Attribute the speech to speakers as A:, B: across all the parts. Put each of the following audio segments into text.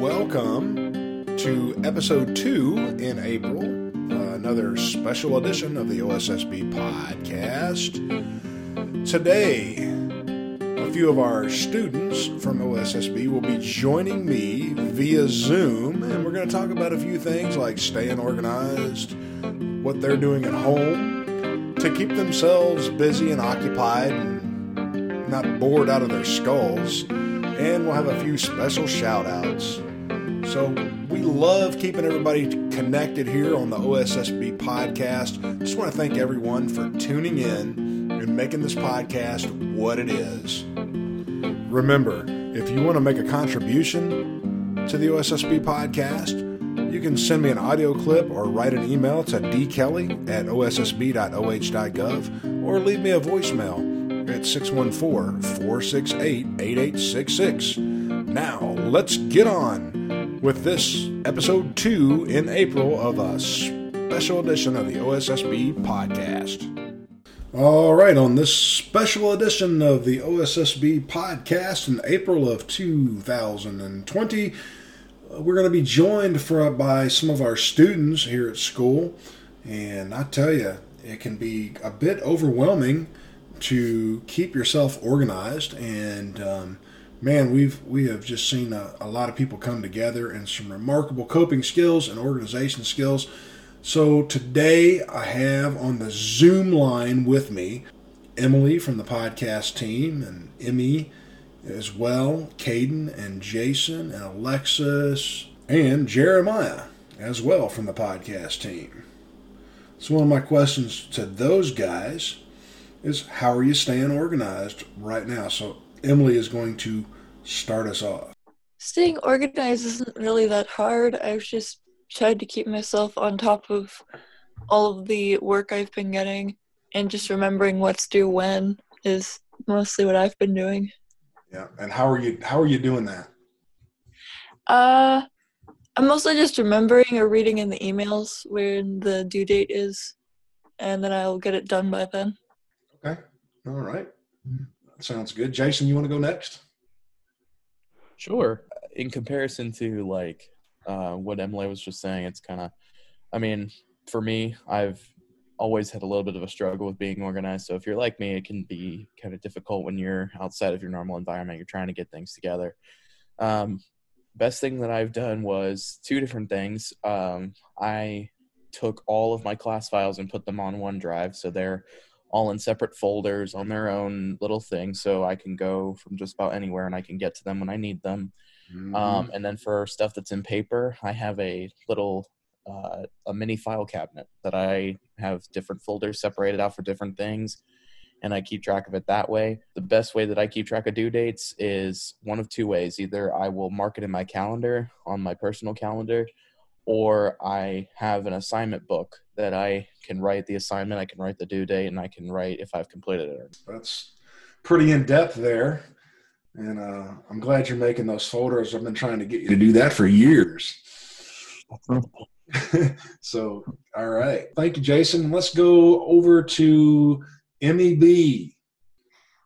A: welcome to episode two in April, uh, another special edition of the OSSB podcast. Today, a few of our students from OSSB will be joining me via Zoom, and we're going to talk about a few things like staying organized, what they're doing at home to keep themselves busy and occupied and not bored out of their skulls and we'll have a few special shout outs. So we love keeping everybody connected here on the OSSB podcast. Just want to thank everyone for tuning in and making this podcast what it is. Remember, if you want to make a contribution to the OSSB podcast, you can send me an audio clip or write an email to dkelley at ossb.oh.gov or leave me a voicemail at 614 468 8866. Now, let's get on with this episode two in April of a special edition of the OSSB podcast. All right, on this special edition of the OSSB podcast in April of 2020, we're going to be joined for, by some of our students here at school. And I tell you, it can be a bit overwhelming to keep yourself organized and um, man we've we have just seen a, a, lot of people come together and some remarkable coping skills and organization skills so today i have on the zoom line with me emily from the podcast team and emmy as well caden and jason and alexis and jeremiah as well from the podcast team so one of my questions to those guys is how are you staying organized right now? So Emily is going to start us off.
B: Staying organized isn't really that hard. I've just tried to keep myself on top of all of the work I've been getting and just remembering what's due when is mostly what I've been doing.
A: Yeah. And how are you how are you doing that?
B: Uh I'm mostly just remembering or reading in the emails when the due date is and then I'll get it done by then.
A: Okay. All right. Sounds good. Jason, you want to go next?
C: Sure. In comparison to like uh, what Emily was just saying, it's kind of, I mean, for me, I've always had a little bit of a struggle with being organized. So if you're like me, it can be kind of difficult when you're outside of your normal environment. You're trying to get things together. Um, best thing that I've done was two different things. Um, I took all of my class files and put them on OneDrive, so they're all in separate folders on their own little thing so i can go from just about anywhere and i can get to them when i need them. Mm-hmm. um, and then for stuff that's in paper i have a little uh, a mini file cabinet that i have different folders separated out for different things and i keep track of it that way. The best way that i keep track of due dates is one of two ways. Either i will mark it in my calendar on my personal calendar or I have an assignment book that I can write the assignment, I can write the due date, and I can write if I've completed it.
A: That's pretty in depth there. And uh, I'm glad you're making those folders. I've been trying to get you to do that for years. so, all right. Thank you, Jason. Let's go over to Emmy.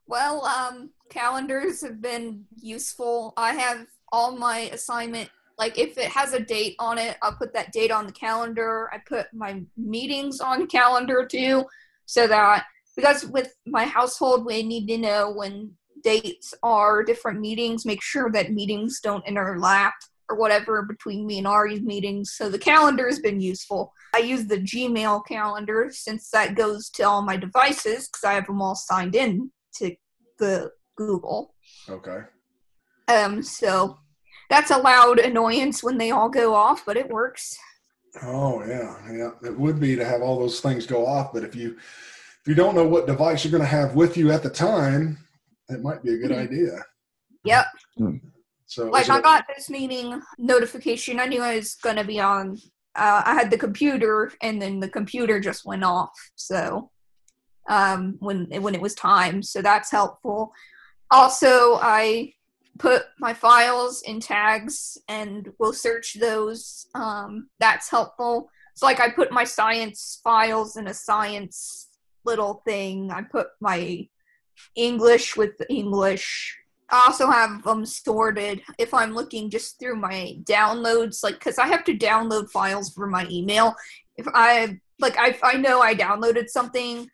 D: Well, um, calendars have been useful. I have all my assignment like if it has a date on it i'll put that date on the calendar. I put my meetings on calendar too so that because with my household we need to know when dates are different meetings make sure that meetings don't interlap or whatever between me and ari's meetings so the calendar has been useful. I use the gmail calendar since that goes to all my devices because i have them all signed in to the google.
A: Okay.
D: Um so that's a loud annoyance when they all go off, but it works.
A: Oh yeah, yeah. It would be to have all those things go off, but if you if you don't know what device you're going to have with you at the time, it might be a good mm-hmm. idea.
D: Yep. Hmm. So like I got this meeting notification. I knew I was going to be on. Uh, I had the computer, and then the computer just went off. So um, when when it was time, so that's helpful. Also, I put my files in tags and we'll search those. Um, that's helpful. So, like, I put my science files in a science little thing. I put my English with English, I also have them sorted if I'm looking just through my downloads, like because I have to download files for my email. If I like, I I know I downloaded something,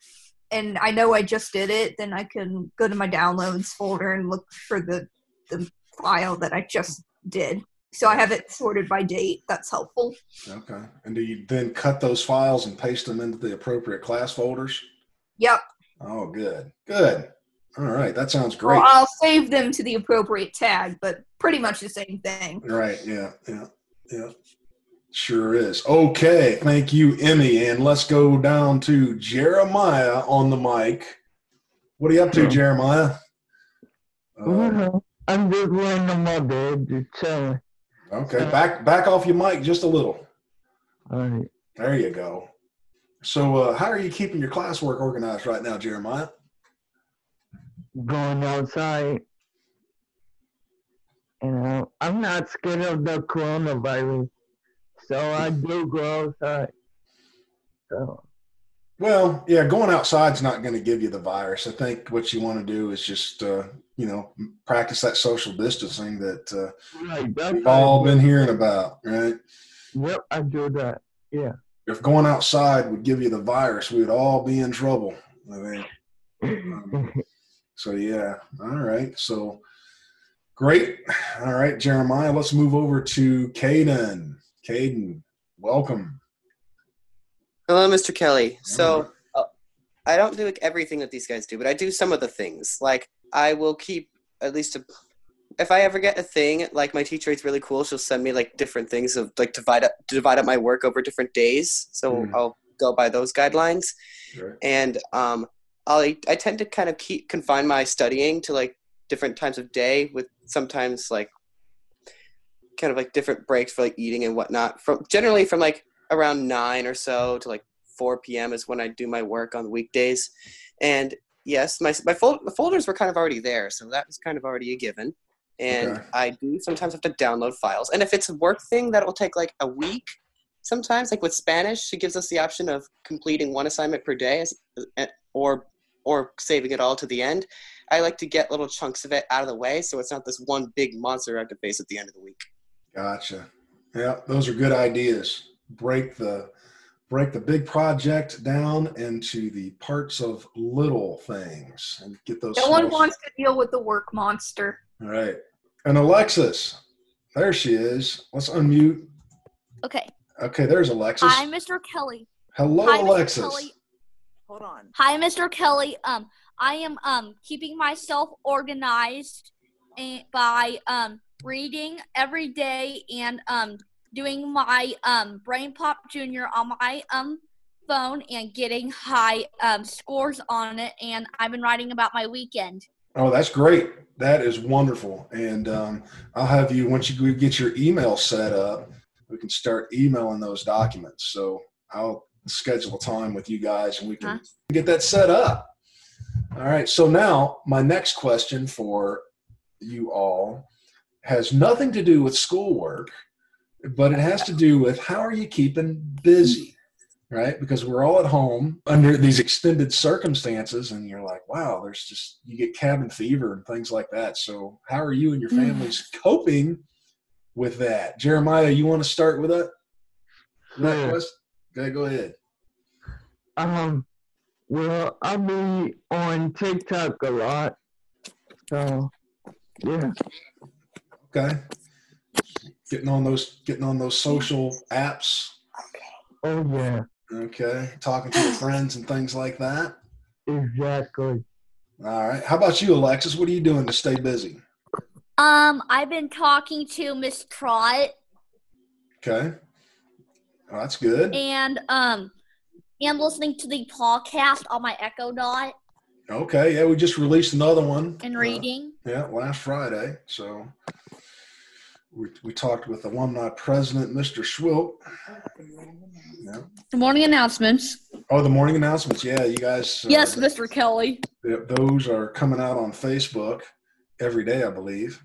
D: and I know I just did it, then I can go to my downloads folder and look for the the file that I just did. So I have it sorted by date. That's helpful.
A: Okay. And do you then cut those files and paste them into the appropriate class folders?
D: Yep.
A: Oh, good. Good. All right. That sounds great.
D: Well, I'll save them to the appropriate tag, but pretty much the same thing.
A: Right. Yeah. Yeah. Yeah. Sure is. Okay. Thank you, Emmy. And let's go down to Jeremiah on the mic. What are you up to,
E: Sure.
A: Jeremiah? Uh,
E: Well, I'm just laying on my bed, just chilling.
A: okay. Back back off your mic just a little.
E: All right.
A: There you go. So, uh, how are you keeping your classwork organized right now, Jeremiah?
E: Going outside. You know, I'm not scared of the coronavirus, so I do go outside. So,
A: Well, yeah, going outside's not going to give you the virus. I think what you want to do is just, uh, you know, practice that social distancing that uh,
E: right,
A: we've all been hearing about, right?
E: Yep, I do that. Yeah.
A: If going outside would give you the virus, we would all be in trouble. I think. Um, so yeah, all right. So great. All right, Jeremiah. Let's move over to Caden. Caden, welcome.
F: Hello, Mr. Kelley. So, uh, I don't do like, everything that these guys do, but I do some of the things. Like, I will keep at least a. If I ever get a thing, like my teacher is really cool, she'll send me like different things of like divide up divide up my work over different days. So
A: Mm.
F: I'll go by those guidelines, and um, I I tend to kind of keep confine my studying to like different times of day, with sometimes like kind of like different breaks for like eating and whatnot. From generally from like around nine or so to like 4 p.m. is when I do my work on weekdays. And yes, my my fol- the folders were kind of already there, so that was kind of already a given. And
A: Okay.
F: I do sometimes have to download files. And if it's a work thing, that will take like a week. Sometimes, like with Spanish, she gives us the option of completing one assignment per day, as- uh, or or saving it all to the end. I like to get little chunks of it out of the way, so it's not this one big monster I have to face at the end of the week.
A: Gotcha. Yeah, those are good ideas. Break the break the big project down into the parts of little things and get those.
D: No one wants to deal with the work monster.
A: All right. And Alexis, there she is. Let's unmute.
G: Okay.
A: Okay, there's Alexis.
G: Hi, Mr. Kelley.
A: Hello,
G: Hi,
A: Alexis.
G: Kelley. Hold on. Hi, Mr. Kelley. Um, I am um keeping myself organized by um reading every day and um doing my um BrainPOP Junior on my um phone and getting high um scores on it. And I've been writing about my weekend.
A: Oh, that's great. That is wonderful. And um, I'll have you once you get your email set up, we can start emailing those documents. So I'll schedule a time with you guys and we can
G: Huh?
A: get that set up. All right. So now my next question for you all has nothing to do with schoolwork, but it has to do with how are you keeping busy? Right? Because we're all at home under these extended circumstances, and you're like, wow, there's just, you get cabin fever and things like that. So, how are you and your families coping with that? Jeremiah, you want to start with that? with that
E: Sure.
A: question? Okay, go ahead.
E: Um, well, I'll be on TikTok a lot. So, yeah.
A: Okay. Getting on those, getting on those social apps.
E: Oh, yeah.
A: Okay. Talking to your friends and things like that.
E: Exactly.
A: All right. How about you, Alexis? What are you doing to stay busy?
G: Um, I've been talking to Miss Trot
A: Okay. Oh, that's good.
G: and um and listening to the podcast on my Echo Dot
A: Okay. Yeah, we just released another one.
G: and
A: uh,
G: reading.
A: Yeah, last Friday. So we, we talked with alumni president, Mr. Schwilk. Yeah.
G: The morning announcements.
A: Oh, the morning announcements. Yeah, you guys. uh,
G: Yes, Mr. Kelley.
A: th- those are coming out on Facebook every day, I believe.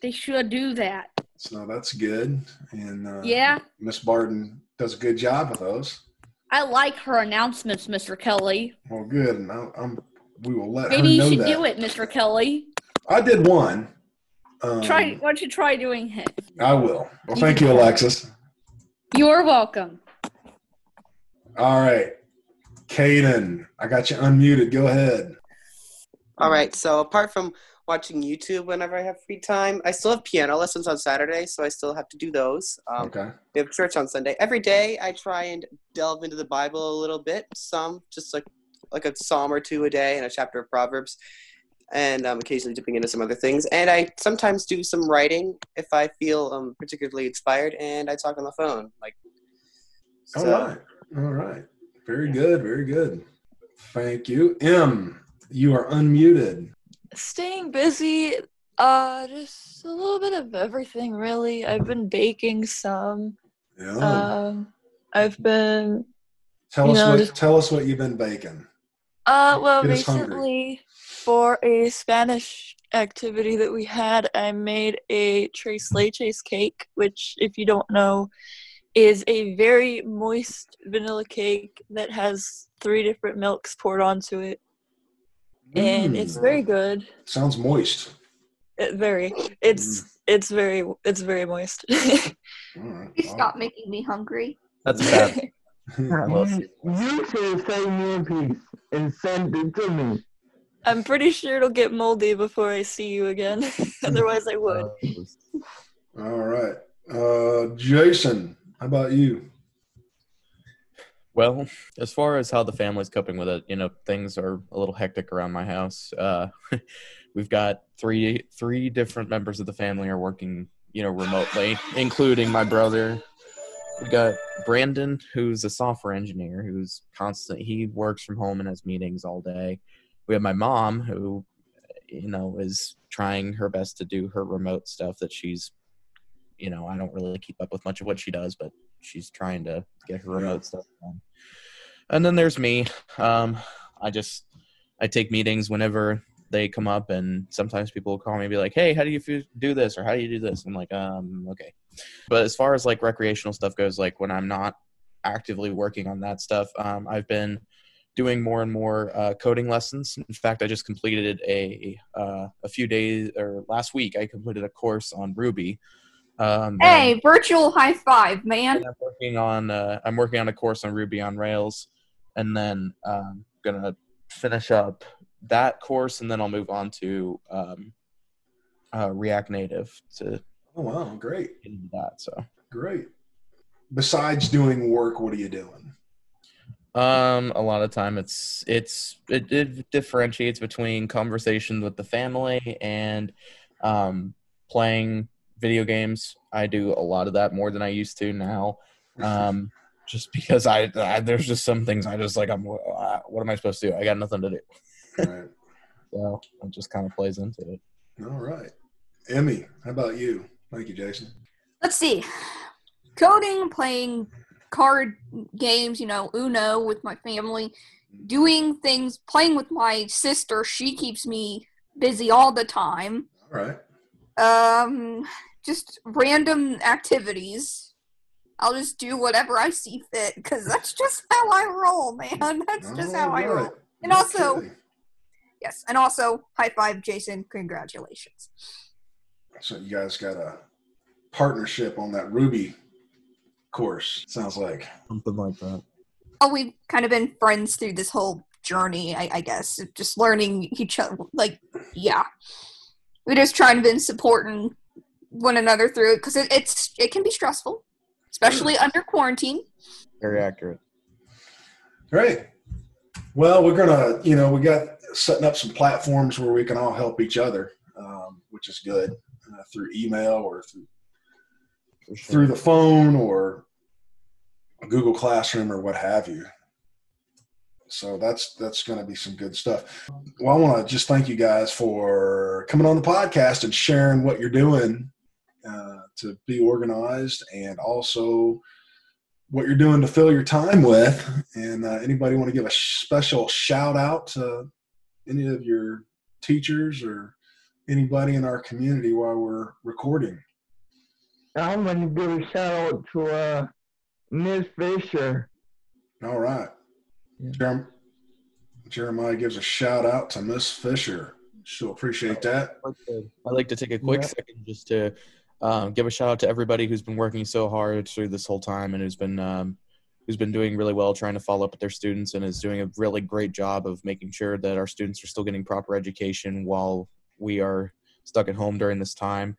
G: They should do that.
A: So that's good. And uh,
G: Yeah,
A: Miss Barton does a good job with those.
G: I like her announcements, Mr. Kelley.
A: Well, good. And I, I'm. We will let her
G: Maybe
A: you
G: should
A: that.
G: do it, Mr. Kelley.
A: I did one. Um,
H: Try. Why don't you try doing it?
A: I will. Well, thank you, Alexis.
H: You're welcome.
A: All right. Caden, I got you unmuted. Go ahead.
F: All right. So apart from watching YouTube whenever I have free time, I still have piano lessons on Saturday, so I still have to do those. Um,
A: Okay.
F: We have church on Sunday. Every day, I try and delve into the Bible a little bit. Some just like like a psalm or two a day and a chapter of Proverbs, and um, occasionally dipping into some other things. And I sometimes do some writing if I feel um, particularly inspired, and I talk on the phone. Like,
A: All
F: so-
A: right. All right. Very good. Very good. Thank you. Emmy, you are unmuted.
B: Staying busy, uh, just a little bit of everything, really. I've been baking some.
A: Yeah.
B: Um, I've been,
A: tell us
B: know,
A: what
B: just-
A: tell us what you've been baking.
B: uh, well,
A: Get us hungry.
B: recently for a Spanish activity that we had, I made a tres leches cake, which, if you don't know, is a very moist vanilla cake that has three different milks poured onto it, and it's
A: Mm,
B: very good.
A: sounds moist.
B: It very, it's it's very it's very moist.
A: All right.
D: You stop making me hungry.
C: That's bad.
E: You, you should save me a piece and send it to me.
B: I'm pretty sure it'll get moldy before I see you again. Otherwise, I would.
A: All right. Uh, Jason, how about you?
C: Well, as far as how the family's coping with it, you know, things are a little hectic around my house. Uh, we've got three three different members of the family are working, you know, remotely, including my brother. We got Brandon, who's a software engineer, who's constant. He works from home and has meetings all day. We have my mom, who, you know, is trying her best to do her remote stuff that she's, you know, I don't really keep up with much of what she does, but she's trying to get her remote stuff done. And then there's me. Um, I just I take meetings whenever they come up, and sometimes people will call me and be like, "Hey, how do you do this?" or "How do you do this?" I'm like, "Um, okay." But as far as like recreational stuff goes, like when I'm not actively working on that stuff, um, I've been doing more and more uh, coding lessons. In fact, I just completed a uh, a few days or last week. I completed a course on Ruby. Um, and I'm-
D: Hey, virtual high five, man.
C: I'm working on uh, I'm working on a course on Ruby on Rails, and then um, gonna finish up that course, and then I'll move on to um, uh, React Native to
A: Oh wow, great,
C: get into that. So
A: great. Besides doing work, what are you doing?
C: Um, a lot of time it's it's it, it differentiates between conversations with the family and um, playing video games. I do a lot of that more than I used to now. Um, just because I, I there's just some things I just like I'm uh, what am I supposed to do? I got nothing to do.
A: All right.
C: So it just kind of plays into it.
A: All right. Emmy, how about you? Thank you, Jason.
D: Let's see. Coding, playing card games, you know, Uno with my family, doing things, playing with my sister. She keeps me busy all the time.
A: All right.
D: Um, just random activities. I'll just do whatever I see fit because that's just how I roll, man. That's just how I roll. And also-
A: Okay.
D: Yes, and also high five, Jason. Congratulations.
A: so you guys got a partnership on that Ruby course. Sounds like.
C: Something like that.
D: Oh, we've kind of been friends through this whole journey, I, I guess. Just learning each other. Like, yeah, we just trying to been supporting one another through it because it, it's it can be stressful, especially under quarantine.
C: Very accurate.
A: Great. Well, we're gonna, you know, we got setting up some platforms where we can all help each other, um, which is good uh, through email or through
C: For sure.
A: through the phone or Google Classroom or what have you. So that's that's going to be some good stuff. Well, I want to just thank you guys for coming on the podcast and sharing what you're doing uh, to be organized, and also what you're doing to fill your time with. And uh, anybody want to give a special shout out to any of your teachers or anybody in our community while we're recording?
E: I'm gonna give a shout out to uh, Miss Fisher.
A: All right.
C: Yeah.
A: Jeremiah gives a shout out to Miss Fisher. She'll appreciate that.
C: I'd like to take a quick
E: Yeah.
C: second just to um, give a shout out to everybody who's been working so hard through this whole time and who's been um, who's been doing really well trying to follow up with their students and is doing a really great job of making sure that our students are still getting proper education while we are stuck at home during this time.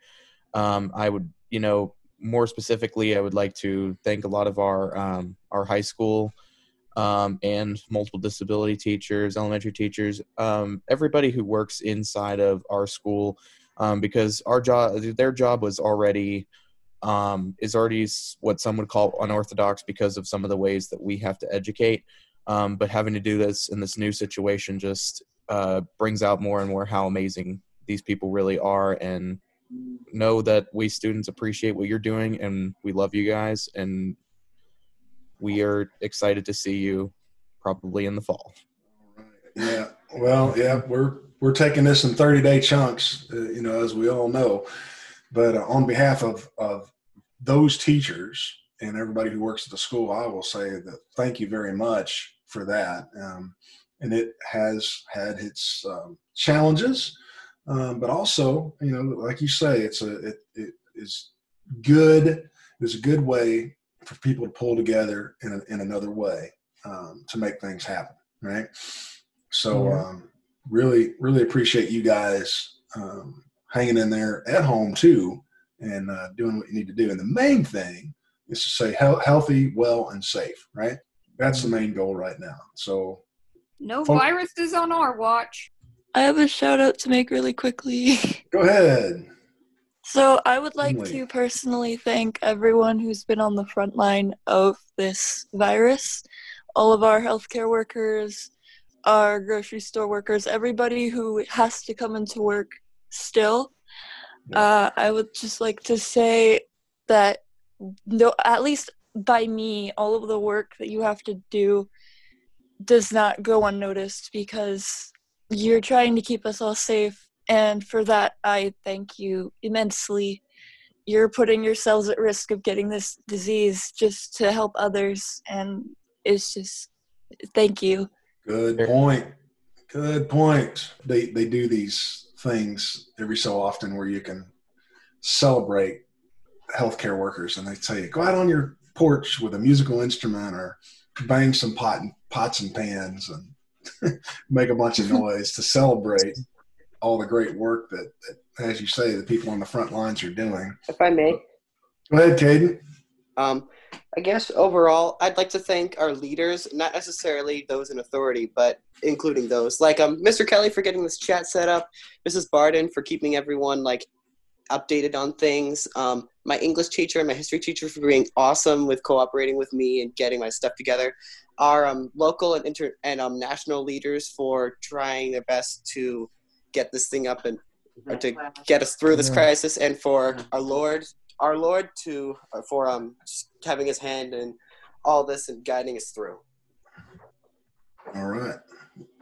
C: Um, I would, you know, more specifically, I would like to thank a lot of our um, our high school um, and multiple disability teachers, elementary teachers, um, everybody who works inside of our school, um, because our job, their job was already um, is already what some would call unorthodox because of some of the ways that we have to educate. Um, but having to do this in this new situation just uh, brings out more and more how amazing these people really are, and know that we students appreciate what you're doing, and we love you guys, and we are excited to see you probably in the fall.
A: Yeah. Well, yeah, we're we're taking this in 30 day chunks, uh, you know, as we all know. But uh, on behalf of of those teachers and everybody who works at the school, I will say that thank you very much for that. Um, and it has had its um, challenges, um, but also, you know, like you say, it's a it, it is good. It's a good way for people to pull together in a, in another way um, to make things happen, right? So
E: Yeah.
A: um, really, really appreciate you guys um, hanging in there at home too, and uh, doing what you need to do. And the main thing is to stay hel- healthy, well, and safe. Right? That's the main goal right now. So
D: No viruses on our watch.
B: I have a shout out to make really quickly.
A: go ahead.
B: So I would like
A: Emily.
B: to personally thank everyone who's been on the front line of this virus. All of our healthcare workers, our grocery store workers, everybody who has to come into work still. Uh, I would just like to say that no, at least by me, all of the work that you have to do does not go unnoticed because you're trying to keep us all safe and for that i thank you immensely you're putting yourselves at risk of getting this disease just to help others and it's just thank you
A: Good point. Good point. They they do these things every so often where you can celebrate healthcare workers, and they tell you go out on your porch with a musical instrument or bang some pot and, pots and pans and make a bunch of noise to celebrate all the great work that, that, as you say, the people on the front lines are doing.
F: If I may,
A: Go ahead, Caden.
F: um, I guess overall, I'd like to thank our leaders, not necessarily those in authority, but including those like um, Mr. Kelley for getting this chat set up, Mrs. Barden for keeping everyone like updated on things, um, my English teacher and my history teacher for being awesome with cooperating with me and getting my stuff together, our um, local and inter and um, national leaders for trying their best to get this thing up and or to get us through this
E: Yeah.
F: crisis, and for our Lord, our Lord to uh, for um just having His hand in all this and guiding us through.
A: All right.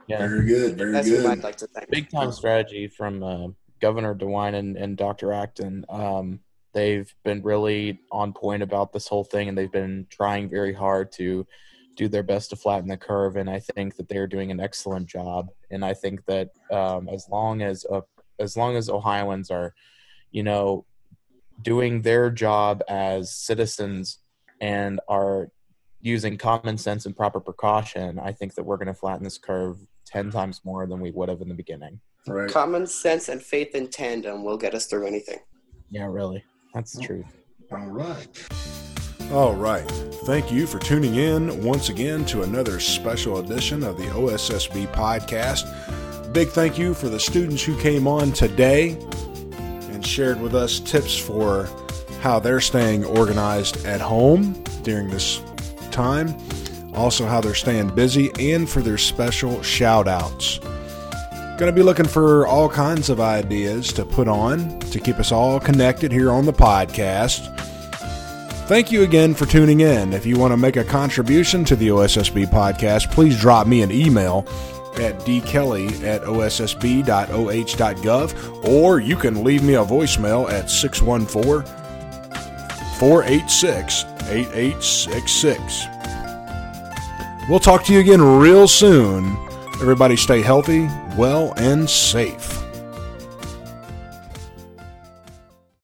C: Yeah.
A: Very good. Very
F: That's
A: good.
F: I'd like to thank.
C: big time strategy from uh, Governor DeWine and, and Dr. Acton. Um, they've been really on point about this whole thing, and they've been trying very hard to do their best to flatten the curve. And I think that they're doing an excellent job. And I think that um, as long as uh, as long as Ohioans are, you know, doing their job as citizens and are using common sense and proper precaution, I think that we're going to flatten this curve ten times more than we would have in the beginning.
A: Right.
F: Common sense and faith in tandem will get us through anything.
C: Yeah, really. That's the truth.
A: All right. All right. Thank you for tuning in once again to another special edition of the OSSB podcast. Big thank you for the students who came on today and shared with us tips for how they're staying organized at home during this time, also how they're staying busy, and for their special shout outs. Going to be looking for all kinds of ideas to put on to keep us all connected here on the podcast. Thank you again for tuning in. If you want to make a contribution to the OSSB podcast, please drop me an email at dkelley at ossb.oh.gov or you can leave me a voicemail at 614 486 8866. We'll talk to you again real soon. Everybody stay healthy, well, and safe.